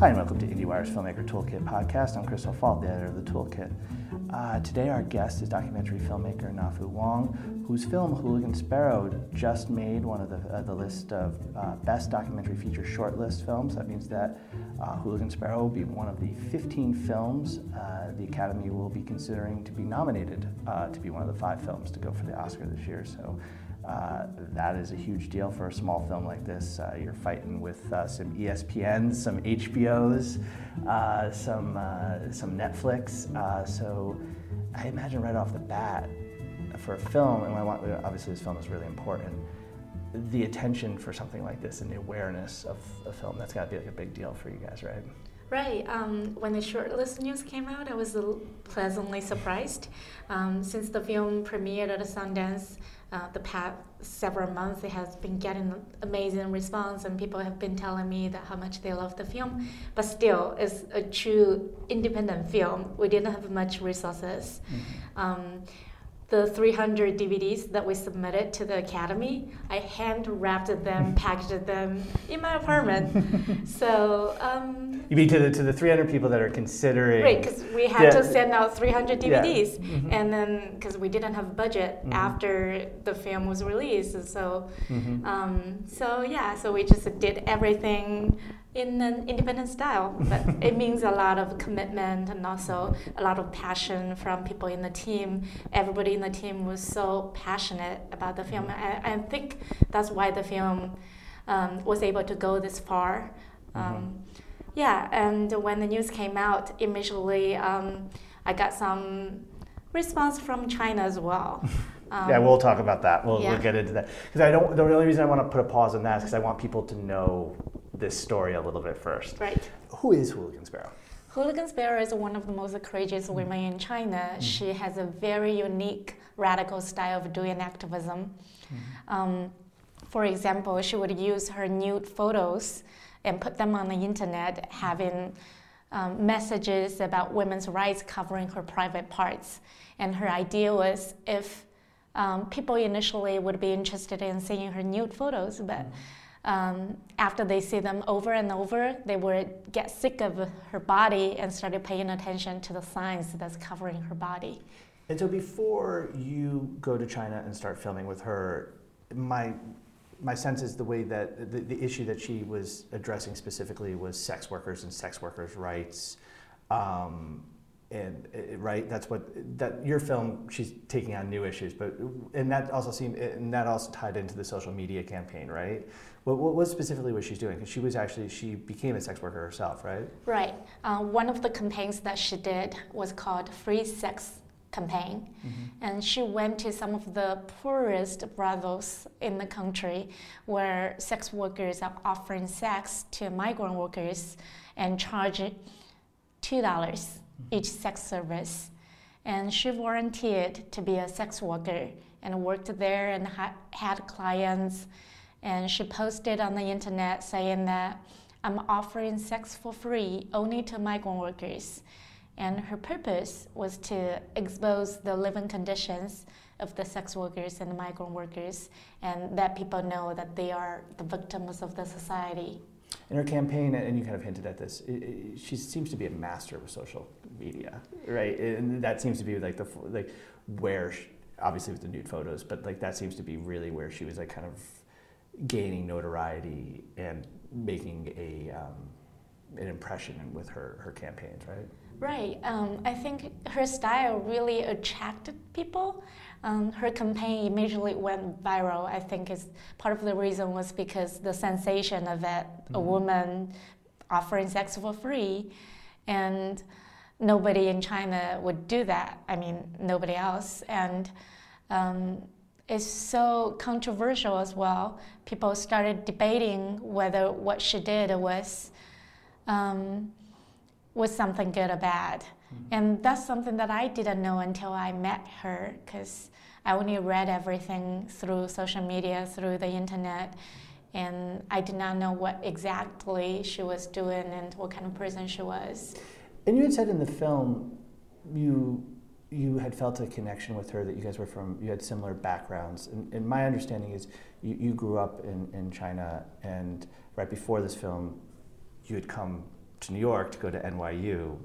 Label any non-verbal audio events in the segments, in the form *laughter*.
Hi, and welcome to IndieWire's Filmmaker Toolkit podcast. I'm Chris O'Falt, the editor of the Toolkit. Uh, today, our guest is documentary filmmaker Nanfu Wang, whose film Hooligan Sparrow just made one of the, uh, the list of uh, best documentary feature shortlist films. That means that uh, Hooligan Sparrow will be one of the 15 films uh, the Academy will be considering to be nominated uh, to be one of the five films to go for the Oscar this year. So uh, that is a huge deal for a small film like this. Uh, you're fighting with uh, some ESPNs, some HBOs, uh, some uh, some Netflix. So I imagine right off the bat, for a film, and I want, obviously this film is really important. The attention for something like this and the awareness of a film that's got to be like a big deal for you guys, right? Right. Um, when the shortlist news came out, I was pleasantly surprised. Um, since the film premiered at Sundance uh, the past several months, it has been getting amazing response, and people have been telling me that how much they love the film. But still, it's a true independent film. We didn't have much resources. Mm-hmm. Um, the 300 DVDs that we submitted to the Academy, I hand wrapped them, *laughs* packaged them in my apartment. *laughs* so. Um, you mean to the to the 300 people that are considering? Right, because we had yeah. to send out 300 DVDs, yeah. mm-hmm. and then because we didn't have a budget mm-hmm. after the film was released, so mm-hmm. um, so yeah, so we just did everything in an independent style, but *laughs* it means a lot of commitment and also a lot of passion from people in the team. Everybody in the team was so passionate about the film. I, I think that's why the film um, was able to go this far. Um, mm-hmm. Yeah, and when the news came out, initially um, I got some response from China as well. *laughs* yeah, we'll talk about that. We'll, yeah. we'll get into that because I don't. The only reason I want to put a pause on that is because I want people to know this story a little bit first. Right. Who is Hooligan Sparrow? Hooligan Sparrow is one of the most courageous mm. women in China. Mm. She has a very unique, radical style of doing activism. Mm. Um, for example, she would use her nude photos and put them on the internet, having um, messages about women's rights covering her private parts. And her idea was if um, people initially would be interested in seeing her nude photos, but mm um, after they see them over and over, they would get sick of her body and started paying attention to the signs that's covering her body. And so before you go to China and start filming with her, my my sense is the way that the, the issue that she was addressing specifically was sex workers and sex workers' rights. Um, and uh, right that's what that your film she's taking on new issues but and that also seemed and that also tied into the social media campaign right what, what, specifically was she doing because she was actually she became a sex worker herself right right uh, one of the campaigns that she did was called free sex campaign mm-hmm. and she went to some of the poorest brothels in the country where sex workers are offering sex to migrant workers and charge two dollars each sex service. And she volunteered to be a sex worker and worked there and ha- had clients. And she posted on the internet saying that I'm offering sex for free only to migrant workers. And her purpose was to expose the living conditions of the sex workers and the migrant workers and let people know that they are the victims of the society. In her campaign, and you kind of hinted at this, it, it, she seems to be a master with social media, right? And that seems to be like the like where, she, obviously with the nude photos, but like that seems to be really where she was like kind of gaining notoriety and making a um, an impression with her her campaigns, right? Right. Um, I think her style really attracted people. Um, her campaign immediately went viral. I think is part of the reason was because the sensation of it, mm-hmm. a woman offering sex for free, and nobody in China would do that. I mean, nobody else. And um, it's so controversial as well. People started debating whether what she did was um, was something good or bad. Mm-hmm. And that's something that I didn't know until I met her because I only read everything through social media, through the internet, and I did not know what exactly she was doing and what kind of person she was. And you had said in the film you you had felt a connection with her that you guys were from you had similar backgrounds and, and my understanding is you, you grew up in, in China and right before this film you had come to New York to go to NYU,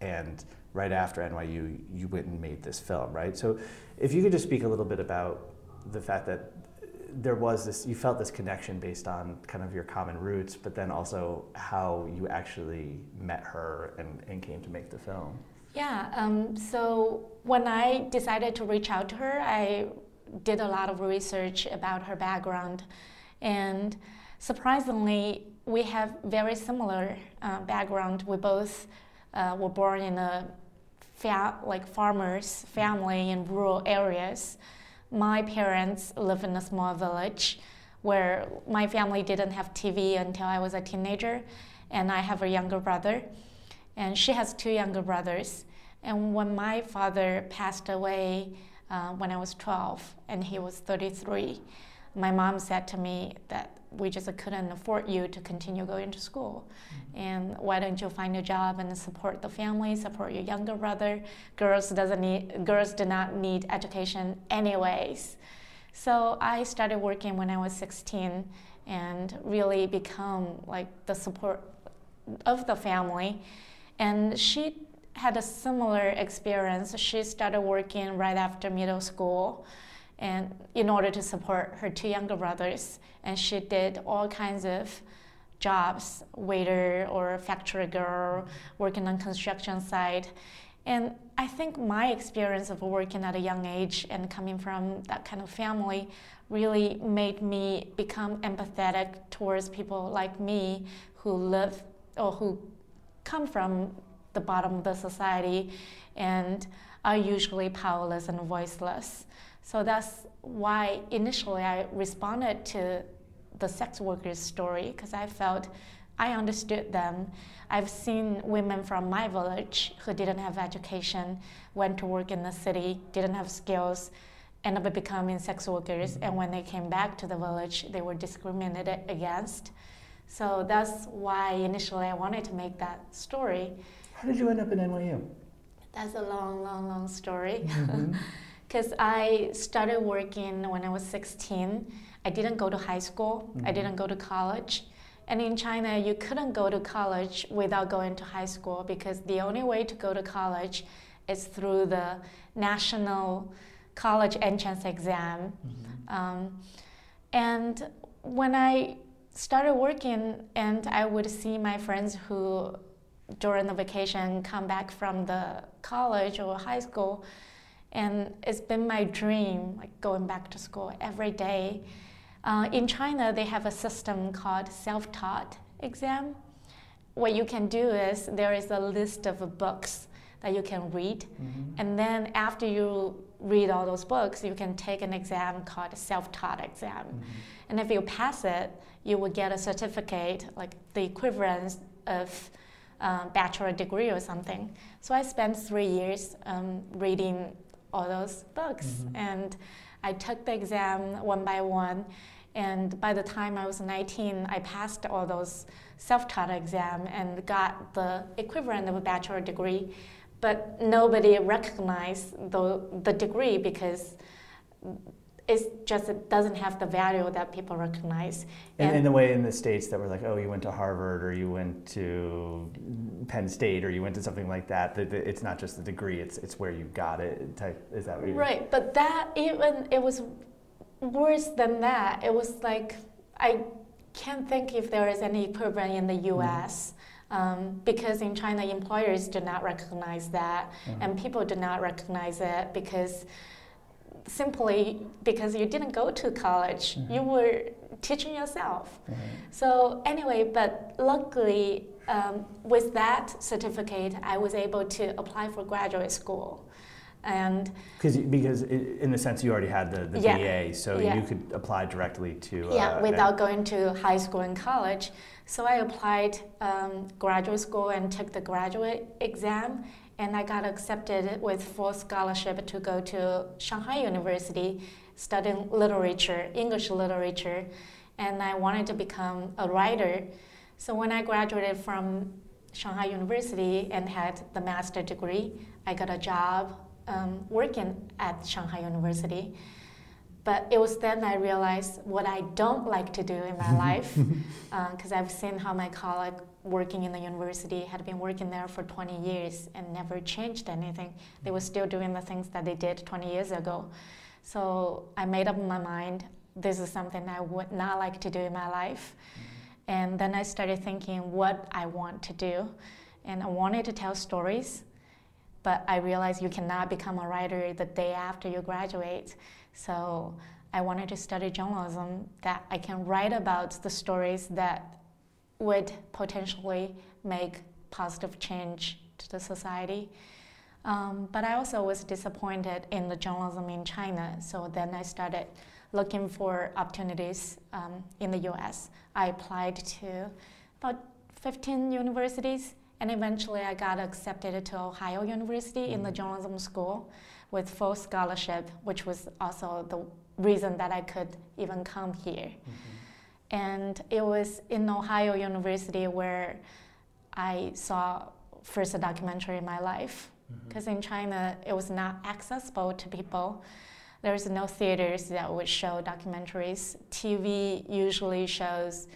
and right after NYU, you went and made this film, right? So, if you could just speak a little bit about the fact that there was this, you felt this connection based on kind of your common roots, but then also how you actually met her and, and came to make the film. Yeah, um, so when I decided to reach out to her, I did a lot of research about her background, and surprisingly, we have very similar uh, background. We both uh, were born in a fa- like farmers family in rural areas. My parents live in a small village where my family didn't have TV until I was a teenager, and I have a younger brother, and she has two younger brothers. And when my father passed away uh, when I was 12 and he was 33, my mom said to me that we just couldn't afford you to continue going to school. Mm-hmm. And why don't you find a job and support the family, support your younger brother? Girls doesn't need girls do not need education anyways. So I started working when I was 16 and really become like the support of the family. And she had a similar experience. She started working right after middle school and in order to support her two younger brothers and she did all kinds of jobs waiter or factory girl working on construction site and i think my experience of working at a young age and coming from that kind of family really made me become empathetic towards people like me who live or who come from the bottom of the society and are usually powerless and voiceless so that's why initially I responded to the sex workers' story because I felt I understood them. I've seen women from my village who didn't have education, went to work in the city, didn't have skills, ended up becoming sex workers, and when they came back to the village, they were discriminated against. So that's why initially I wanted to make that story. How did you end up in NYU? That's a long, long, long story. Mm-hmm. *laughs* because I started working when I was 16. I didn't go to high school, mm-hmm. I didn't go to college. And in China, you couldn't go to college without going to high school because the only way to go to college is through the national college entrance exam. Mm-hmm. Um, and when I started working, and I would see my friends who during the vacation come back from the college or high school and it's been my dream, like going back to school every day. Uh, in China, they have a system called self-taught exam. What you can do is there is a list of books that you can read, mm-hmm. and then after you read all those books, you can take an exam called a self-taught exam. Mm-hmm. And if you pass it, you will get a certificate, like the equivalent of uh, bachelor degree or something. So I spent three years um, reading all those books. Mm-hmm. And I took the exam one by one. And by the time I was 19, I passed all those self-taught exam and got the equivalent of a bachelor degree. But nobody recognized the, the degree because it just it doesn't have the value that people recognize. And, in the way in the states that were like, oh, you went to Harvard or you went to Penn State or you went to something like that. that, that it's not just the degree; it's it's where you got it. Type is that what you right? But that even it was worse than that. It was like I can't think if there is any equivalent in the mm-hmm. U.S. Um, because in China, employers do not recognize that, mm-hmm. and people do not recognize it because simply because you didn't go to college, mm-hmm. you were teaching yourself. Mm-hmm. So, anyway, but luckily, um, with that certificate, I was able to apply for graduate school. And because in the sense you already had the, the yeah, BA, so yeah. you could apply directly to yeah uh, without going to high school and college. So I applied um, graduate school and took the graduate exam, and I got accepted with full scholarship to go to Shanghai University studying literature, English literature, and I wanted to become a writer. So when I graduated from Shanghai University and had the master degree, I got a job um, working at Shanghai University. but it was then I realized what I don't like to do in my *laughs* life, because uh, I've seen how my colleague working in the university had been working there for 20 years and never changed anything. They were still doing the things that they did 20 years ago. So I made up my mind this is something I would not like to do in my life. And then I started thinking what I want to do. And I wanted to tell stories, but I realized you cannot become a writer the day after you graduate. So I wanted to study journalism that I can write about the stories that would potentially make positive change to the society. Um, but I also was disappointed in the journalism in China. So then I started looking for opportunities um, in the US. I applied to about 15 universities, and eventually I got accepted to Ohio University in the mm-hmm. journalism school with full scholarship, which was also the reason that I could even come here. Mm-hmm. And it was in Ohio University where I saw first a documentary in my life. Because mm-hmm. in China, it was not accessible to people. There's no theaters that would show documentaries. TV usually shows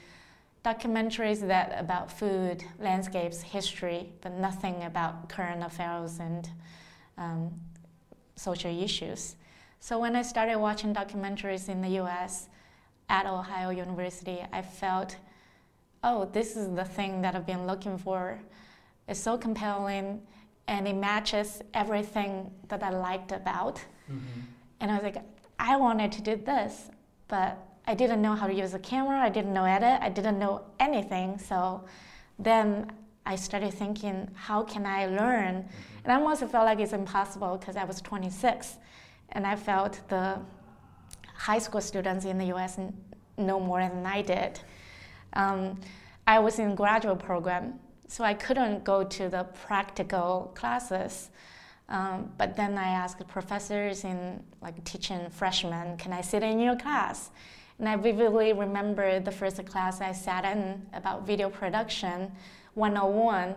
documentaries that about food, landscapes, history, but nothing about current affairs and um, social issues. So when I started watching documentaries in the U.S., at Ohio University, I felt, oh, this is the thing that I've been looking for. It's so compelling and it matches everything that I liked about. Mm-hmm. And I was like, I wanted to do this, but I didn't know how to use a camera, I didn't know edit, I didn't know anything. So then I started thinking, how can I learn? Mm-hmm. And I almost felt like it's impossible because I was 26 and I felt the high school students in the US know more than I did. Um, I was in graduate program, so I couldn't go to the practical classes. Um, but then I asked professors in like teaching freshmen, can I sit in your class? And I vividly remember the first class I sat in about video production 101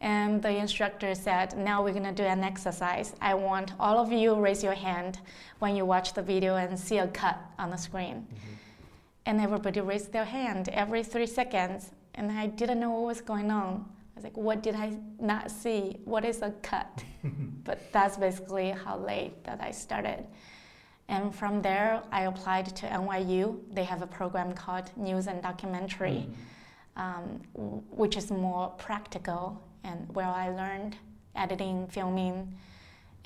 and the instructor said, now we're going to do an exercise. I want all of you raise your hand when you watch the video and see a cut on the screen. Mm-hmm. And everybody raised their hand every three seconds. And I didn't know what was going on. I was like, what did I not see? What is a cut? *laughs* but that's basically how late that I started. And from there, I applied to NYU. They have a program called News and Documentary, mm-hmm. um, which is more practical and where I learned editing, filming,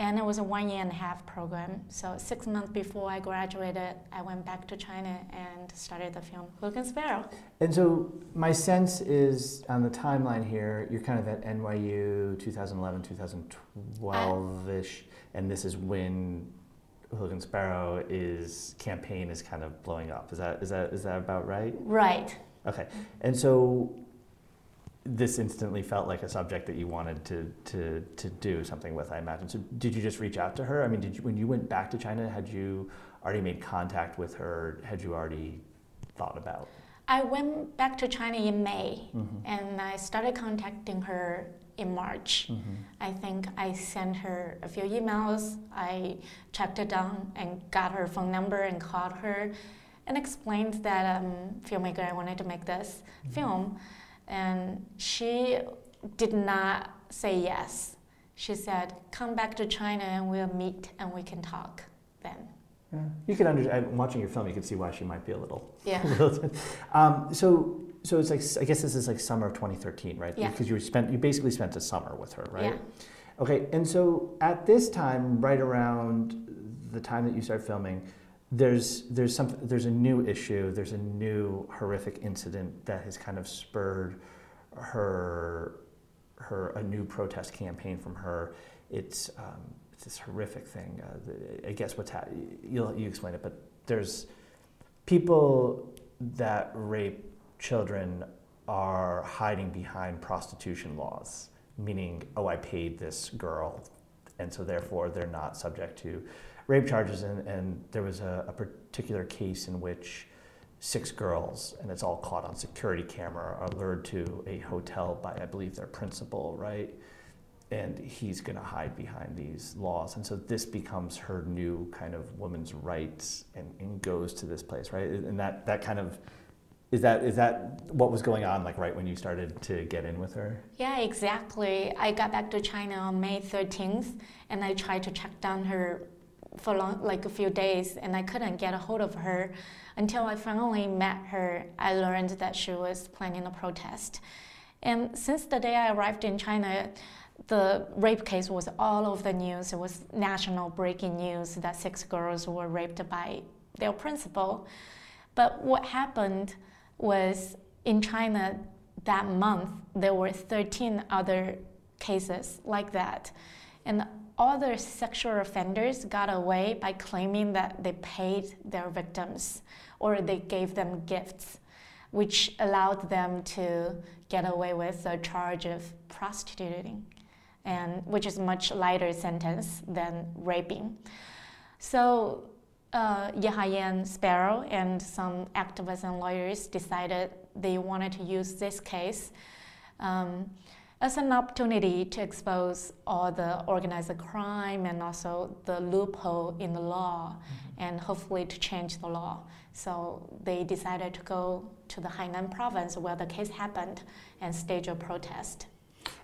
and it was a one year and a half program. So six months before I graduated, I went back to China and started the film Hooligan Sparrow. And so my sense is on the timeline here, you're kind of at NYU 2011, 2012-ish, and this is when Hooligan Sparrow is campaign is kind of blowing up. Is that is that is that about right? Right. Okay. And so this instantly felt like a subject that you wanted to, to, to do something with, I imagine. So did you just reach out to her? I mean, did you, when you went back to China, had you already made contact with her? Had you already thought about? I went back to China in May, mm-hmm. and I started contacting her in March. Mm-hmm. I think I sent her a few emails. I tracked it down and got her phone number and called her, and explained that um, filmmaker I wanted to make this mm-hmm. film and she did not say yes. She said, "Come back to China and we'll meet and we can talk then." Yeah. You can understand. Watching your film, you can see why she might be a little. Yeah. *laughs* um, so, so it's like I guess this is like summer of 2013, right? Yeah. Because you spent you basically spent a summer with her, right? Yeah. Okay, and so at this time, right around the time that you start filming, there's there's some there's a new issue there's a new horrific incident that has kind of spurred her her a new protest campaign from her it's um, it's this horrific thing uh, I guess what's happening you'll you explain it but there's people that rape children are hiding behind prostitution laws meaning oh I paid this girl and so therefore they're not subject to rape charges, and, and there was a, a, particular case in which six girls, and it's all caught on security camera, are lured to a hotel by, I believe, their principal, right? and he's going to hide behind these laws. And so this becomes her new kind of woman's rights and, and goes to this place, right? And that, that kind of is that is that what was going on like right when you started to get in with her? Yeah, exactly. I got back to China on May 13th and I tried to track down her for long, like a few days and I couldn't get a hold of her until I finally met her. I learned that she was planning a protest. And since the day I arrived in China, the rape case was all over the news. It was national breaking news that six girls were raped by their principal. But what happened was in China that month, there were 13 other cases like that. And other sexual offenders got away by claiming that they paid their victims or they gave them gifts, which allowed them to get away with a charge of prostituting and which is much lighter sentence than raping. So uh, Sparrow and some activists and lawyers decided they wanted to use this case um, as an opportunity to expose all the organized crime and also the loophole in the law mm-hmm. and hopefully to change the law. So they decided to go to the Hainan province where the case happened and stage a protest.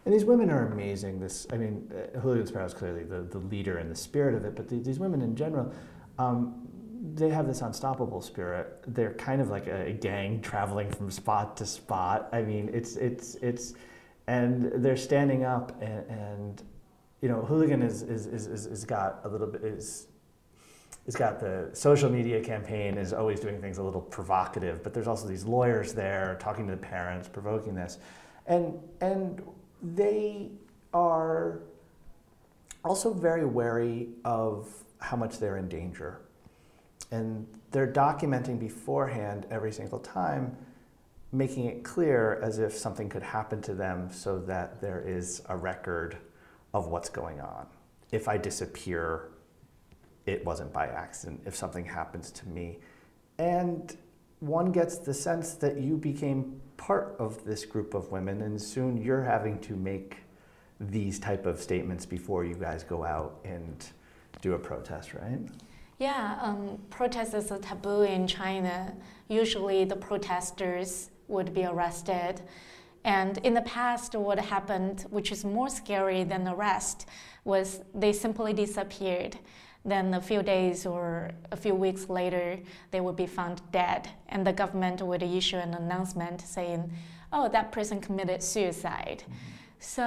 And these women are amazing. This, I mean, uh, Hooligan Sparrow is clearly the, the leader and the spirit of it, but the, these women in general, um, they have this unstoppable spirit. They're kind of like a, gang traveling from spot to spot. I mean, it's it's it's, and they're standing up and, and you know, Hooligan is is, is, is, is got a little bit is it's got the social media campaign is always doing things a little provocative, but there's also these lawyers there talking to the parents, provoking this. And, and they are also very wary of how much they're in danger. And they're documenting beforehand every single time, making it clear as if something could happen to them so that there is a record of what's going on. If I disappear, it wasn't by accident. If something happens to me. And one gets the sense that you became part of this group of women and soon you're having to make these type of statements before you guys go out and do a protest, right? Yeah, um, protest is a taboo in China. Usually the protesters would be arrested. And in the past, what happened, which is more scary than arrest, was they simply disappeared. Then a few days or a few weeks later, they would be found dead, and the government would issue an announcement saying, "Oh, that person committed suicide." Mm-hmm. So,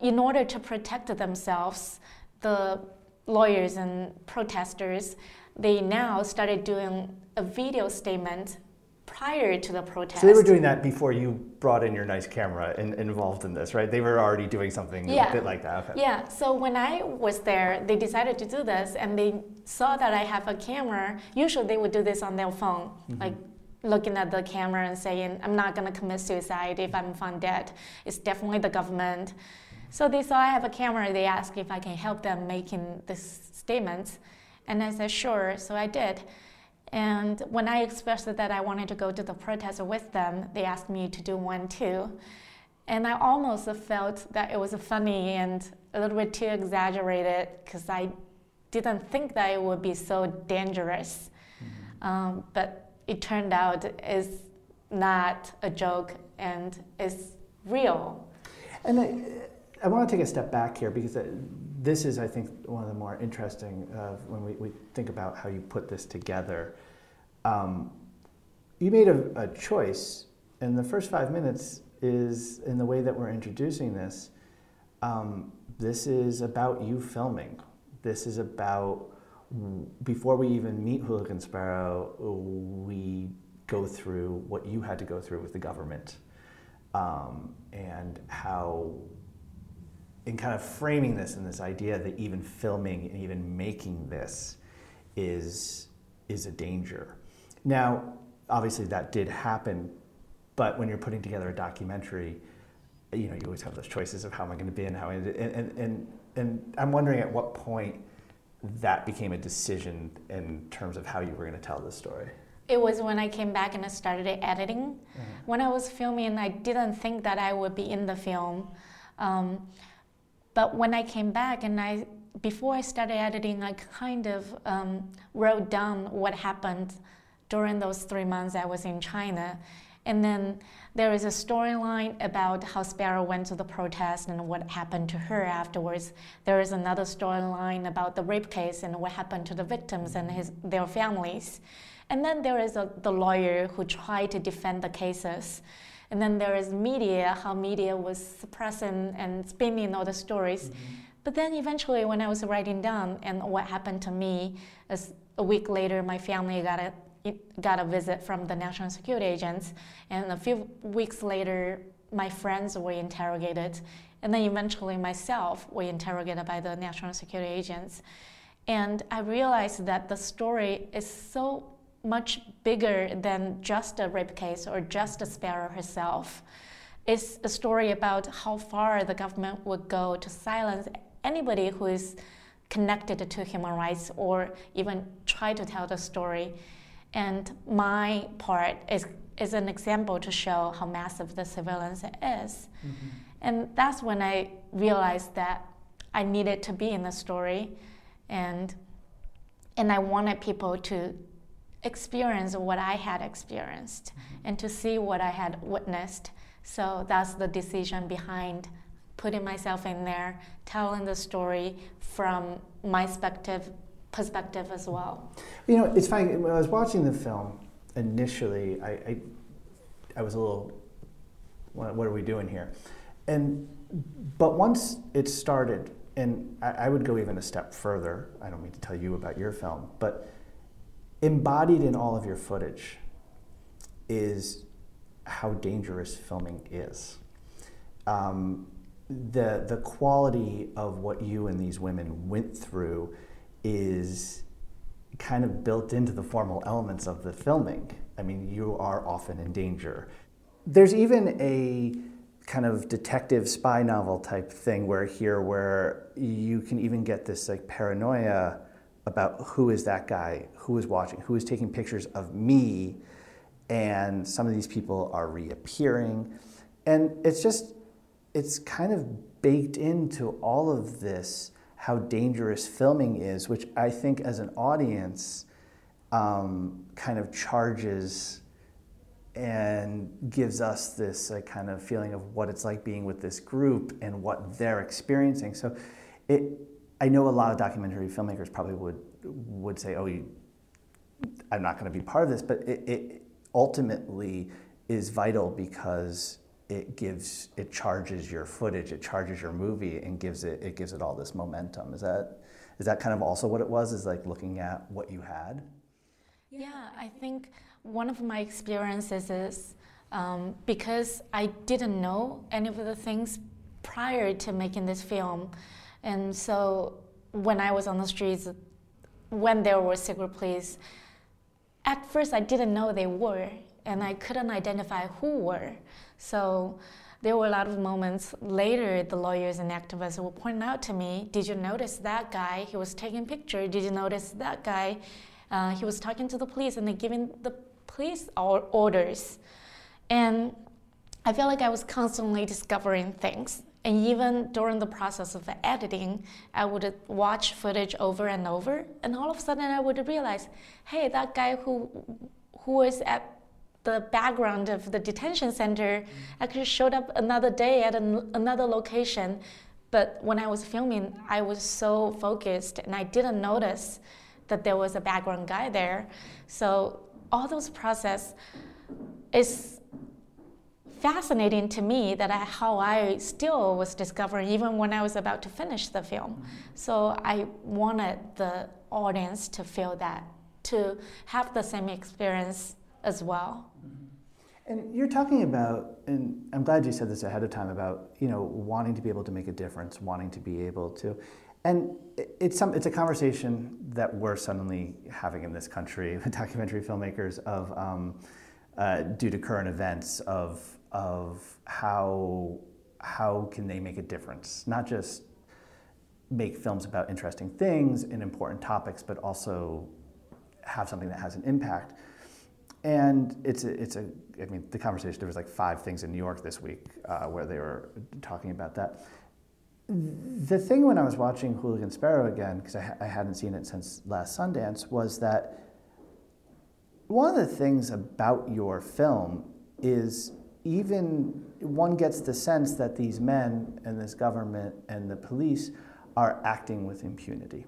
in order to protect themselves, the lawyers and protesters they now started doing a video statement prior to the protest. So they were doing that before you brought in your nice camera and involved in this, right? They were already doing something yeah. a bit like that. Okay. Yeah. So when I was there, they decided to do this, and they saw that I have a camera. Usually they would do this on their phone, mm-hmm. like looking at the camera and saying, "I'm not going to commit suicide if I'm found dead. It's definitely the government." So they saw I have a camera. They asked if I can help them making this statement, and I said sure. So I did. And when I expressed that I wanted to go to the protest with them, they asked me to do one too. And I almost felt that it was funny and a little bit too exaggerated because I didn't think that it would be so dangerous. Mm-hmm. Um, but it turned out it's not a joke and it's real. And I, I want to take a step back here because this is, I think, one of the more interesting uh, when we, we think about how you put this together. Um, you made a, a choice, and the first five minutes is in the way that we're introducing this. Um, this is about you filming. This is about before we even meet Hooligan Sparrow, we go through what you had to go through with the government um, and how in kind of framing this and this idea that even filming and even making this is is a danger. Now, obviously that did happen, but when you're putting together a documentary, you know, you always have those choices of how am I going to be and how, and, and, and, and I'm wondering at what point that became a decision in terms of how you were going to tell this story. It was when I came back and I started editing. Mm-hmm. When I was filming, I didn't think that I would be in the film. Um, But when I came back and I, before I started editing, I kind of um, wrote down what happened during those three months I was in China. And then there is a storyline about how Sparrow went to the protest and what happened to her afterwards. There is another storyline about the rape case and what happened to the victims and his, their families. And then there is a, the lawyer who tried to defend the cases. And then there is media, how media was suppressing and spinning all the stories. Mm-hmm. But then eventually, when I was writing down and what happened to me, as a week later, my family got a got a visit from the national security agents, and a few weeks later, my friends were interrogated, and then eventually myself were interrogated by the national security agents. And I realized that the story is so much bigger than just a rape case or just a Sparrow herself. It's a story about how far the government would go to silence anybody who is connected to human rights or even try to tell the story. And my part is, is an example to show how massive the surveillance is. Mm-hmm. And that's when I realized that I needed to be in the story and and I wanted people to experience what I had experienced mm-hmm. and to see what I had witnessed. So that's the decision behind putting myself in there, telling the story from my perspective, perspective as well. You know, it's funny, when I was watching the film initially, I, I, I was a little, what, what, are we doing here? And, but once it started, and I, I would go even a step further, I don't mean to tell you about your film, but embodied in all of your footage is how dangerous filming is. Um, the, the quality of what you and these women went through is kind of built into the formal elements of the filming. I mean, you are often in danger. There's even a kind of detective spy novel type thing where here where you can even get this like paranoia about who is that guy, who is watching, who is taking pictures of me, and some of these people are reappearing. And it's just, it's kind of baked into all of this how dangerous filming is, which I think as an audience um, kind of charges and gives us this kind of feeling of what it's like being with this group and what they're experiencing. So it, I know a lot of documentary filmmakers probably would would say, "Oh, you, I'm not going to be part of this," but it, it ultimately is vital because it gives it charges your footage, it charges your movie, and gives it it gives it all this momentum. Is that is that kind of also what it was? Is like looking at what you had? Yeah, I think one of my experiences is um, because I didn't know any of the things prior to making this film. And so when I was on the streets, when there were secret police, at first I didn't know they were, and I couldn't identify who were. So there were a lot of moments later the lawyers and activists will point out to me, did you notice that guy? He was taking picture. Did you notice that guy? Uh, he was talking to the police and they giving the police orders. And I feel like I was constantly discovering things and even during the process of the editing, I would watch footage over and over, and all of a sudden I would realize, hey, that guy who who was at the background of the detention center mm-hmm. actually showed up another day at an, another location. But when I was filming, I was so focused and I didn't notice that there was a background guy there. So all those process is fascinating to me that I, how I still was discovering even when I was about to finish the film. Mm-hmm. So I wanted the audience to feel that, to have the same experience as well. Mm-hmm. And you're talking about, and I'm glad you said this ahead of time about you know wanting to be able to make a difference, wanting to be able to, and it's some it's a conversation that we're suddenly having in this country *laughs* with documentary filmmakers of. Um, uh, due to current events of of how how can they make a difference, not just make films about interesting things and important topics, but also have something that has an impact. And it's a, it's a I mean the conversation there was like five things in New York this week uh, where they were talking about that. the thing when I was watching Hooligan Sparrow again, because I, ha- I hadn't seen it since last Sundance, was that one of the things about your film is even one gets the sense that these men and this government and the police are acting with impunity.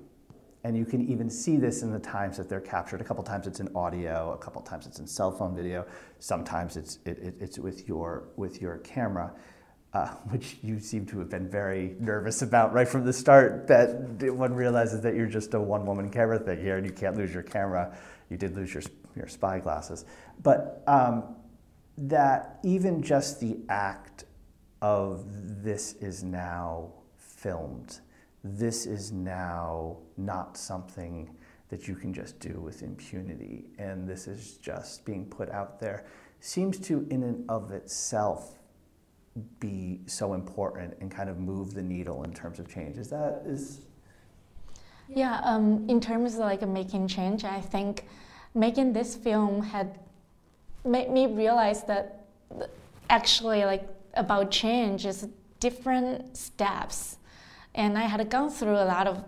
And you can even see this in the times that they're captured. A couple times it's in audio, a couple times it's in cell phone video, sometimes it's, it, it, it's with, your, with your camera. Uh, *laughs* which you seem to have been very nervous about right from the start. That one realizes that you're just a one woman camera thing here and you can't lose your camera. You did lose your, your spy glasses. But um, that even just the act of this is now filmed, this is now not something that you can just do with impunity, and this is just being put out there, seems to, in and of itself, be so important and kind of move the needle in terms of change. Is that is? Yeah, um, in terms of like making change, I think making this film had made me realize that actually like about change is different steps, and I had gone through a lot of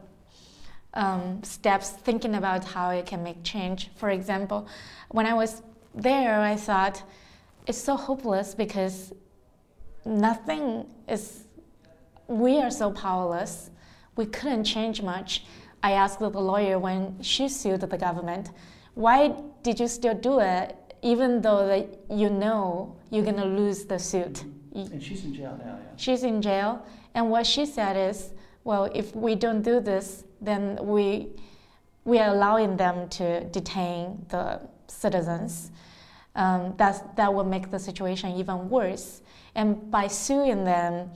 um, steps thinking about how it can make change. For example, when I was there, I thought it's so hopeless because nothing is, we are so powerless. We couldn't change much. I asked the lawyer when she sued the government, why did you still do it even though that you know you're going to lose the suit? And she's in jail now, yeah. She's in jail. And what she said is, well, if we don't do this, then we, we are allowing them to detain the citizens. Um, that's, that will make the situation even worse. And by suing them,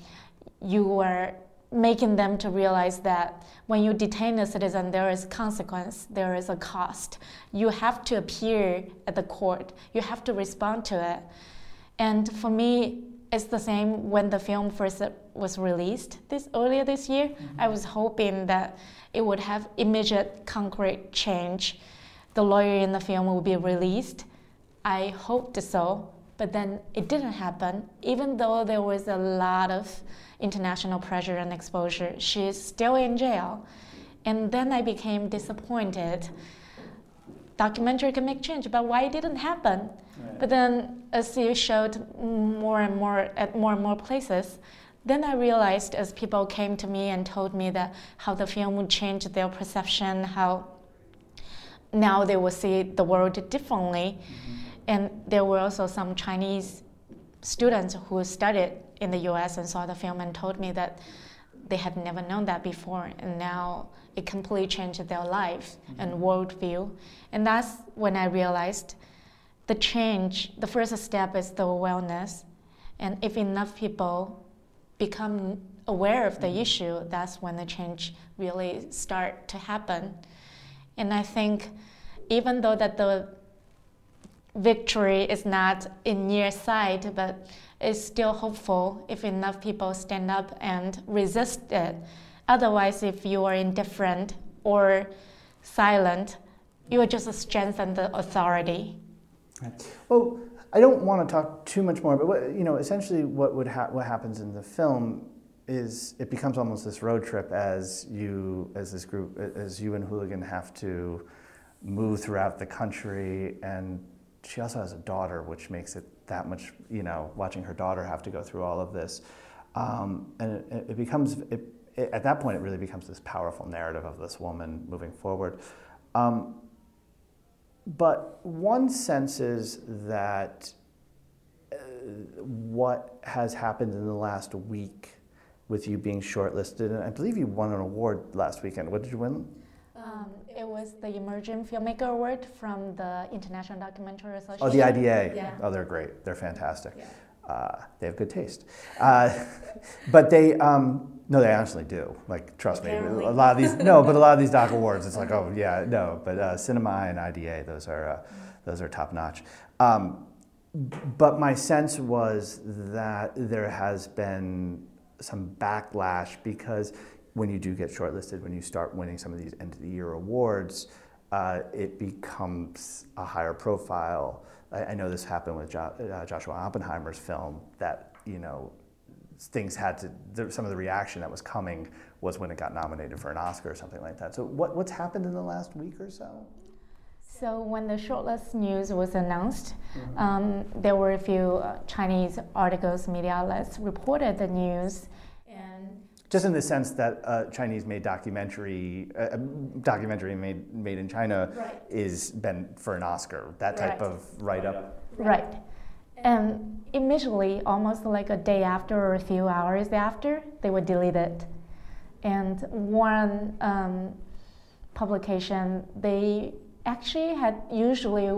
you are making them to realize that when you detain a citizen, there is consequence, there is a cost. You have to appear at the court. You have to respond to it. And for me, it's the same when the film first was released this earlier this year. Mm-hmm. I was hoping that it would have immediate, concrete change. The lawyer in the film will be released. I hoped so, but then it didn't happen. Even though there was a lot of international pressure and exposure, she's still in jail. And then I became disappointed. Documentary can make change, but why it didn't happen? Right. But then, as you showed more and more at more and more places, then I realized as people came to me and told me that how the film would change their perception, how now they will see the world differently. Mm-hmm and there were also some Chinese students who studied in the US and saw the film and told me that they had never known that before, and now it completely changed their life mm-hmm. and worldview. And that's when I realized the change, the first step is the awareness. And if enough people become aware of the mm-hmm. issue, that's when the change really start to happen. And I think even though that the victory is not in near sight, but it's still hopeful if enough people stand up and resist it. Otherwise, if you are indifferent or silent, you will just strengthen the authority. Well, I don't want to talk too much more, but what, you know, essentially, what would ha- what happens in the film is it becomes almost this road trip as you, as this group, as you and Hooligan have to move throughout the country and she also has a daughter, which makes it that much, you know, watching her daughter have to go through all of this. Um, and it, it becomes, it, it, at that point, it really becomes this powerful narrative of this woman moving forward. Um, but one senses that uh, what has happened in the last week with you being shortlisted, and I believe you won an award last weekend. What did you win? Um, it was the Emerging Filmmaker Award from the International Documentary Association. Oh, the IDA. Yeah. Oh, they're great. They're fantastic. Yeah. Uh, they have good taste. Uh, *laughs* but they, um, no, they honestly do. Like, trust Apparently. me. A lot of these, no, but a lot of these doc *laughs* awards, it's like, oh yeah, no. But uh, Cinema and IDA, those are, uh, those are top notch. Um, but my sense was that there has been some backlash because when you do get shortlisted, when you start winning some of these end of the year awards, uh, it becomes a higher profile. I, I know this happened with jo- uh, Joshua Oppenheimer's film that you know things had to, there, some of the reaction that was coming was when it got nominated for an Oscar or something like that. So, what, what's happened in the last week or so? So when the shortlist news was announced, mm-hmm. um, there were a few uh, Chinese articles, media outlets reported the news, just in the sense that a uh, Chinese-made documentary, uh, um, documentary made made in China, right. is been for an Oscar. That type right. of write-up. Right. And immediately, almost like a day after or a few hours after, they would delete it. And one um, publication, they actually had usually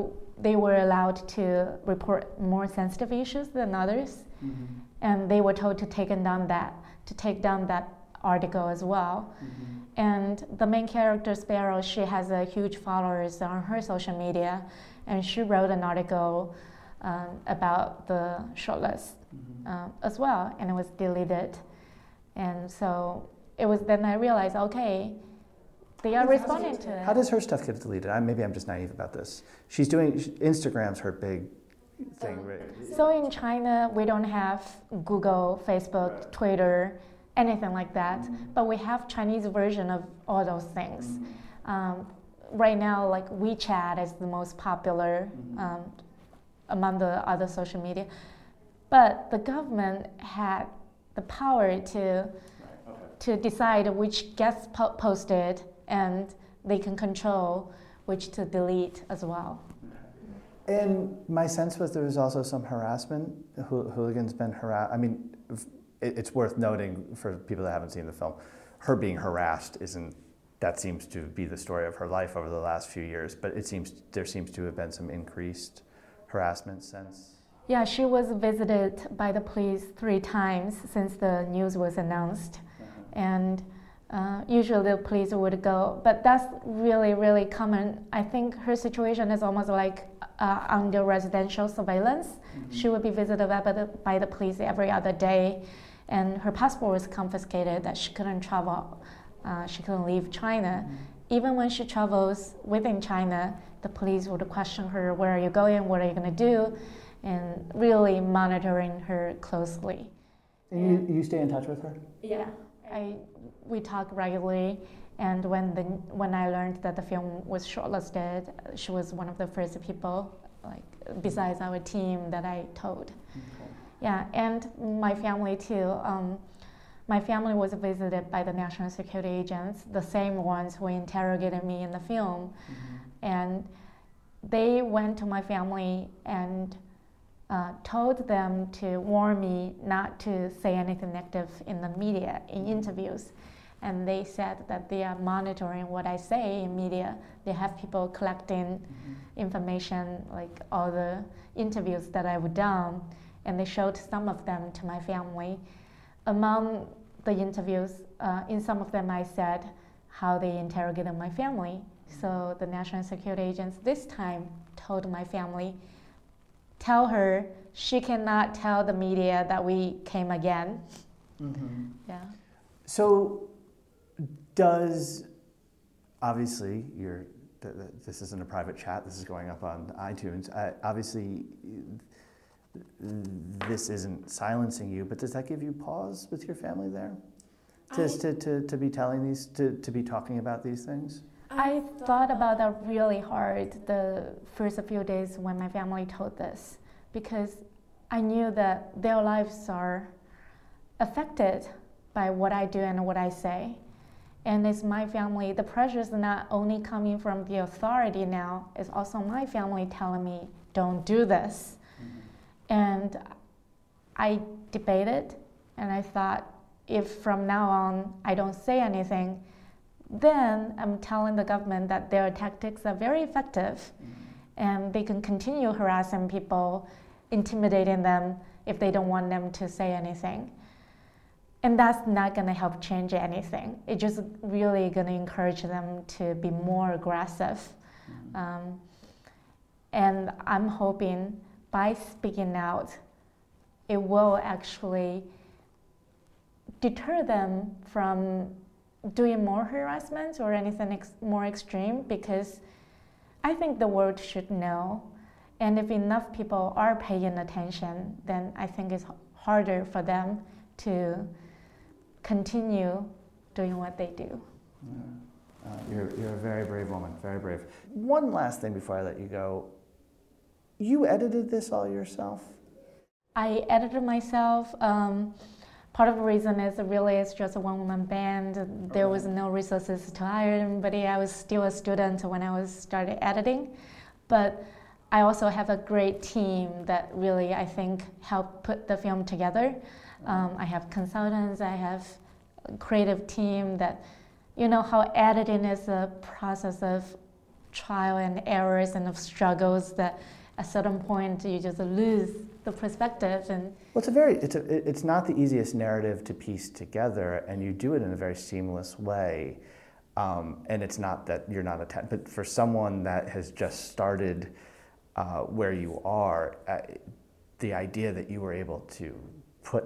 they were allowed to report more sensitive issues than others, mm-hmm. and they were told to take down that to take down that article as well. Mm-hmm. And the main character Sparrow, she has a huge followers on her social media, and she wrote an article um, about the shortlist mm-hmm. uh, as well, and it was deleted. And so it was then I realized, okay, they are responding to it. How does her stuff get deleted? I, maybe I'm just naive about this. She's doing Instagram's her big thing. Right? So in China, we don't have Google, Facebook, right. Twitter, anything like that. Mm-hmm. But we have Chinese version of all those things. Mm-hmm. Um, right now, like WeChat is the most popular mm-hmm. um, among the other social media. But the government had the power to right. okay. to decide which gets po- posted and they can control which to delete as well. And my sense was there was also some harassment. Hooligan's been harassed. I mean, it's worth noting for people that haven't seen the film, her being harassed isn't. That seems to be the story of her life over the last few years. But it seems there seems to have been some increased harassment since. Yeah, she was visited by the police three times since the news was announced, uh-huh. and uh, usually the police would go, but that's really, really common. I think her situation is almost like uh, under residential surveillance. Mm-hmm. She would be visited by the, by the police every other day, and her passport was confiscated that she couldn't travel, uh, she couldn't leave China. Mm-hmm. Even when she travels within China, the police would question her, Where are you going? What are you going to do? And really monitoring her closely. And you, you stay in touch with her? Yeah. I we talk regularly. And when the when I learned that the film was shortlisted, she was one of the first people, like besides our team, that I told. Okay. Yeah, and my family too. Um, my family was visited by the national security agents, the same ones who interrogated me in the film, mm-hmm. and they went to my family and uh, told them to warn me not to say anything negative in the media in interviews and they said that they are monitoring what I say in media. They have people collecting mm-hmm. information, like all the interviews that I've done, and they showed some of them to my family. Among the interviews, uh, in some of them, I said how they interrogated my family. So the national security agents this time told my family, tell her she cannot tell the media that we came again. Mm-hmm. Yeah. So does obviously you're this isn't a private chat this is going up on itunes. Uh, obviously this isn't silencing you but does that give you pause with your family there? To, I, to, to, to be telling these to, to be talking about these things? I thought about that really hard the first few days when my family told this because i knew that their lives are affected by what i do and what i say and it's my family. The pressure is not only coming from the authority now, it's also my family telling me, don't do this. Mm-hmm. And I debated and I thought, if from now on I don't say anything, then I'm telling the government that their tactics are very effective mm-hmm. and they can continue harassing people, intimidating them if they don't want them to say anything and that's not going to help change anything. It's just really going to encourage them to be more aggressive. Mm-hmm. Um, and I'm hoping by speaking out, it will actually deter them from doing more harassment or anything ex- more extreme because I think the world should know. And if enough people are paying attention, then I think it's harder for them to continue doing what they do. Yeah. Uh, you're, you're a very brave woman, very brave. One last thing before I let you go. You edited this all yourself? I edited myself. Um, part of the reason is really it's just a one-woman band. There was no resources to hire anybody. I was still a student when I was started editing, but I also have a great team that really I think helped put the film together. Um, I have consultants. I have a creative team that you know how editing is a process of trial and errors and of struggles that at a certain point you just lose the perspective and well it's a very it's a, it's not the easiest narrative to piece together and you do it in a very seamless way um, and it's not that you're not a but for someone that has just started uh, where you are uh, the idea that you were able to put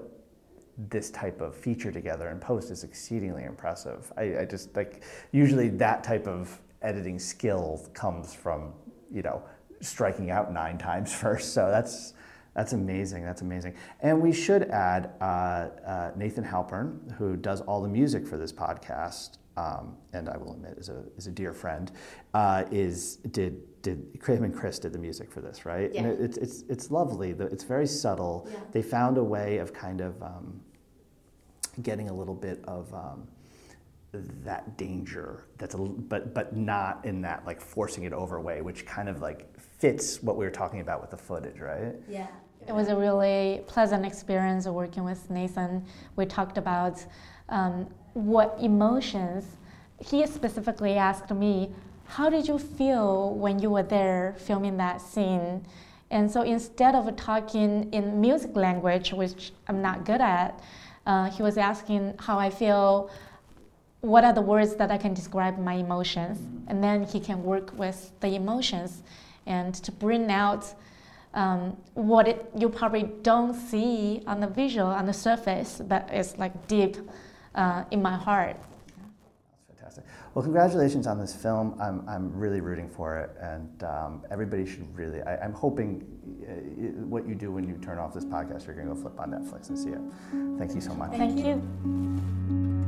this type of feature together in post is exceedingly impressive. I, I, just like usually that type of editing skill comes from you know striking out nine times *laughs* first. So that's that's amazing. That's amazing. And we should add uh, uh, Nathan Halpern, who does all the music for this podcast, um, and I will admit is a is a dear friend. Uh, is did did him and Chris did the music for this, right? Yeah. And it, it's it's it's lovely. It's very subtle. Yeah. They found a way of kind of um, getting a little bit of. Um, that danger that's a but but not in that like forcing it over way which kind of like fits what we were talking about with the footage right yeah it was a really pleasant experience working with nathan we talked about um, what emotions he specifically asked me how did you feel when you were there filming that scene and so instead of talking in music language which i'm not good at uh, he was asking how i feel what are the words that I can describe my emotions? And then he can work with the emotions and to bring out um, what it, you probably don't see on the visual, on the surface, but it's like deep uh, in my heart. Well, congratulations on this film. I'm, I'm really rooting for it, and um, everybody should really. I, am hoping uh, what you do when you turn off this podcast, you're going to go flip on Netflix and see it. Thank you so much. Thank you.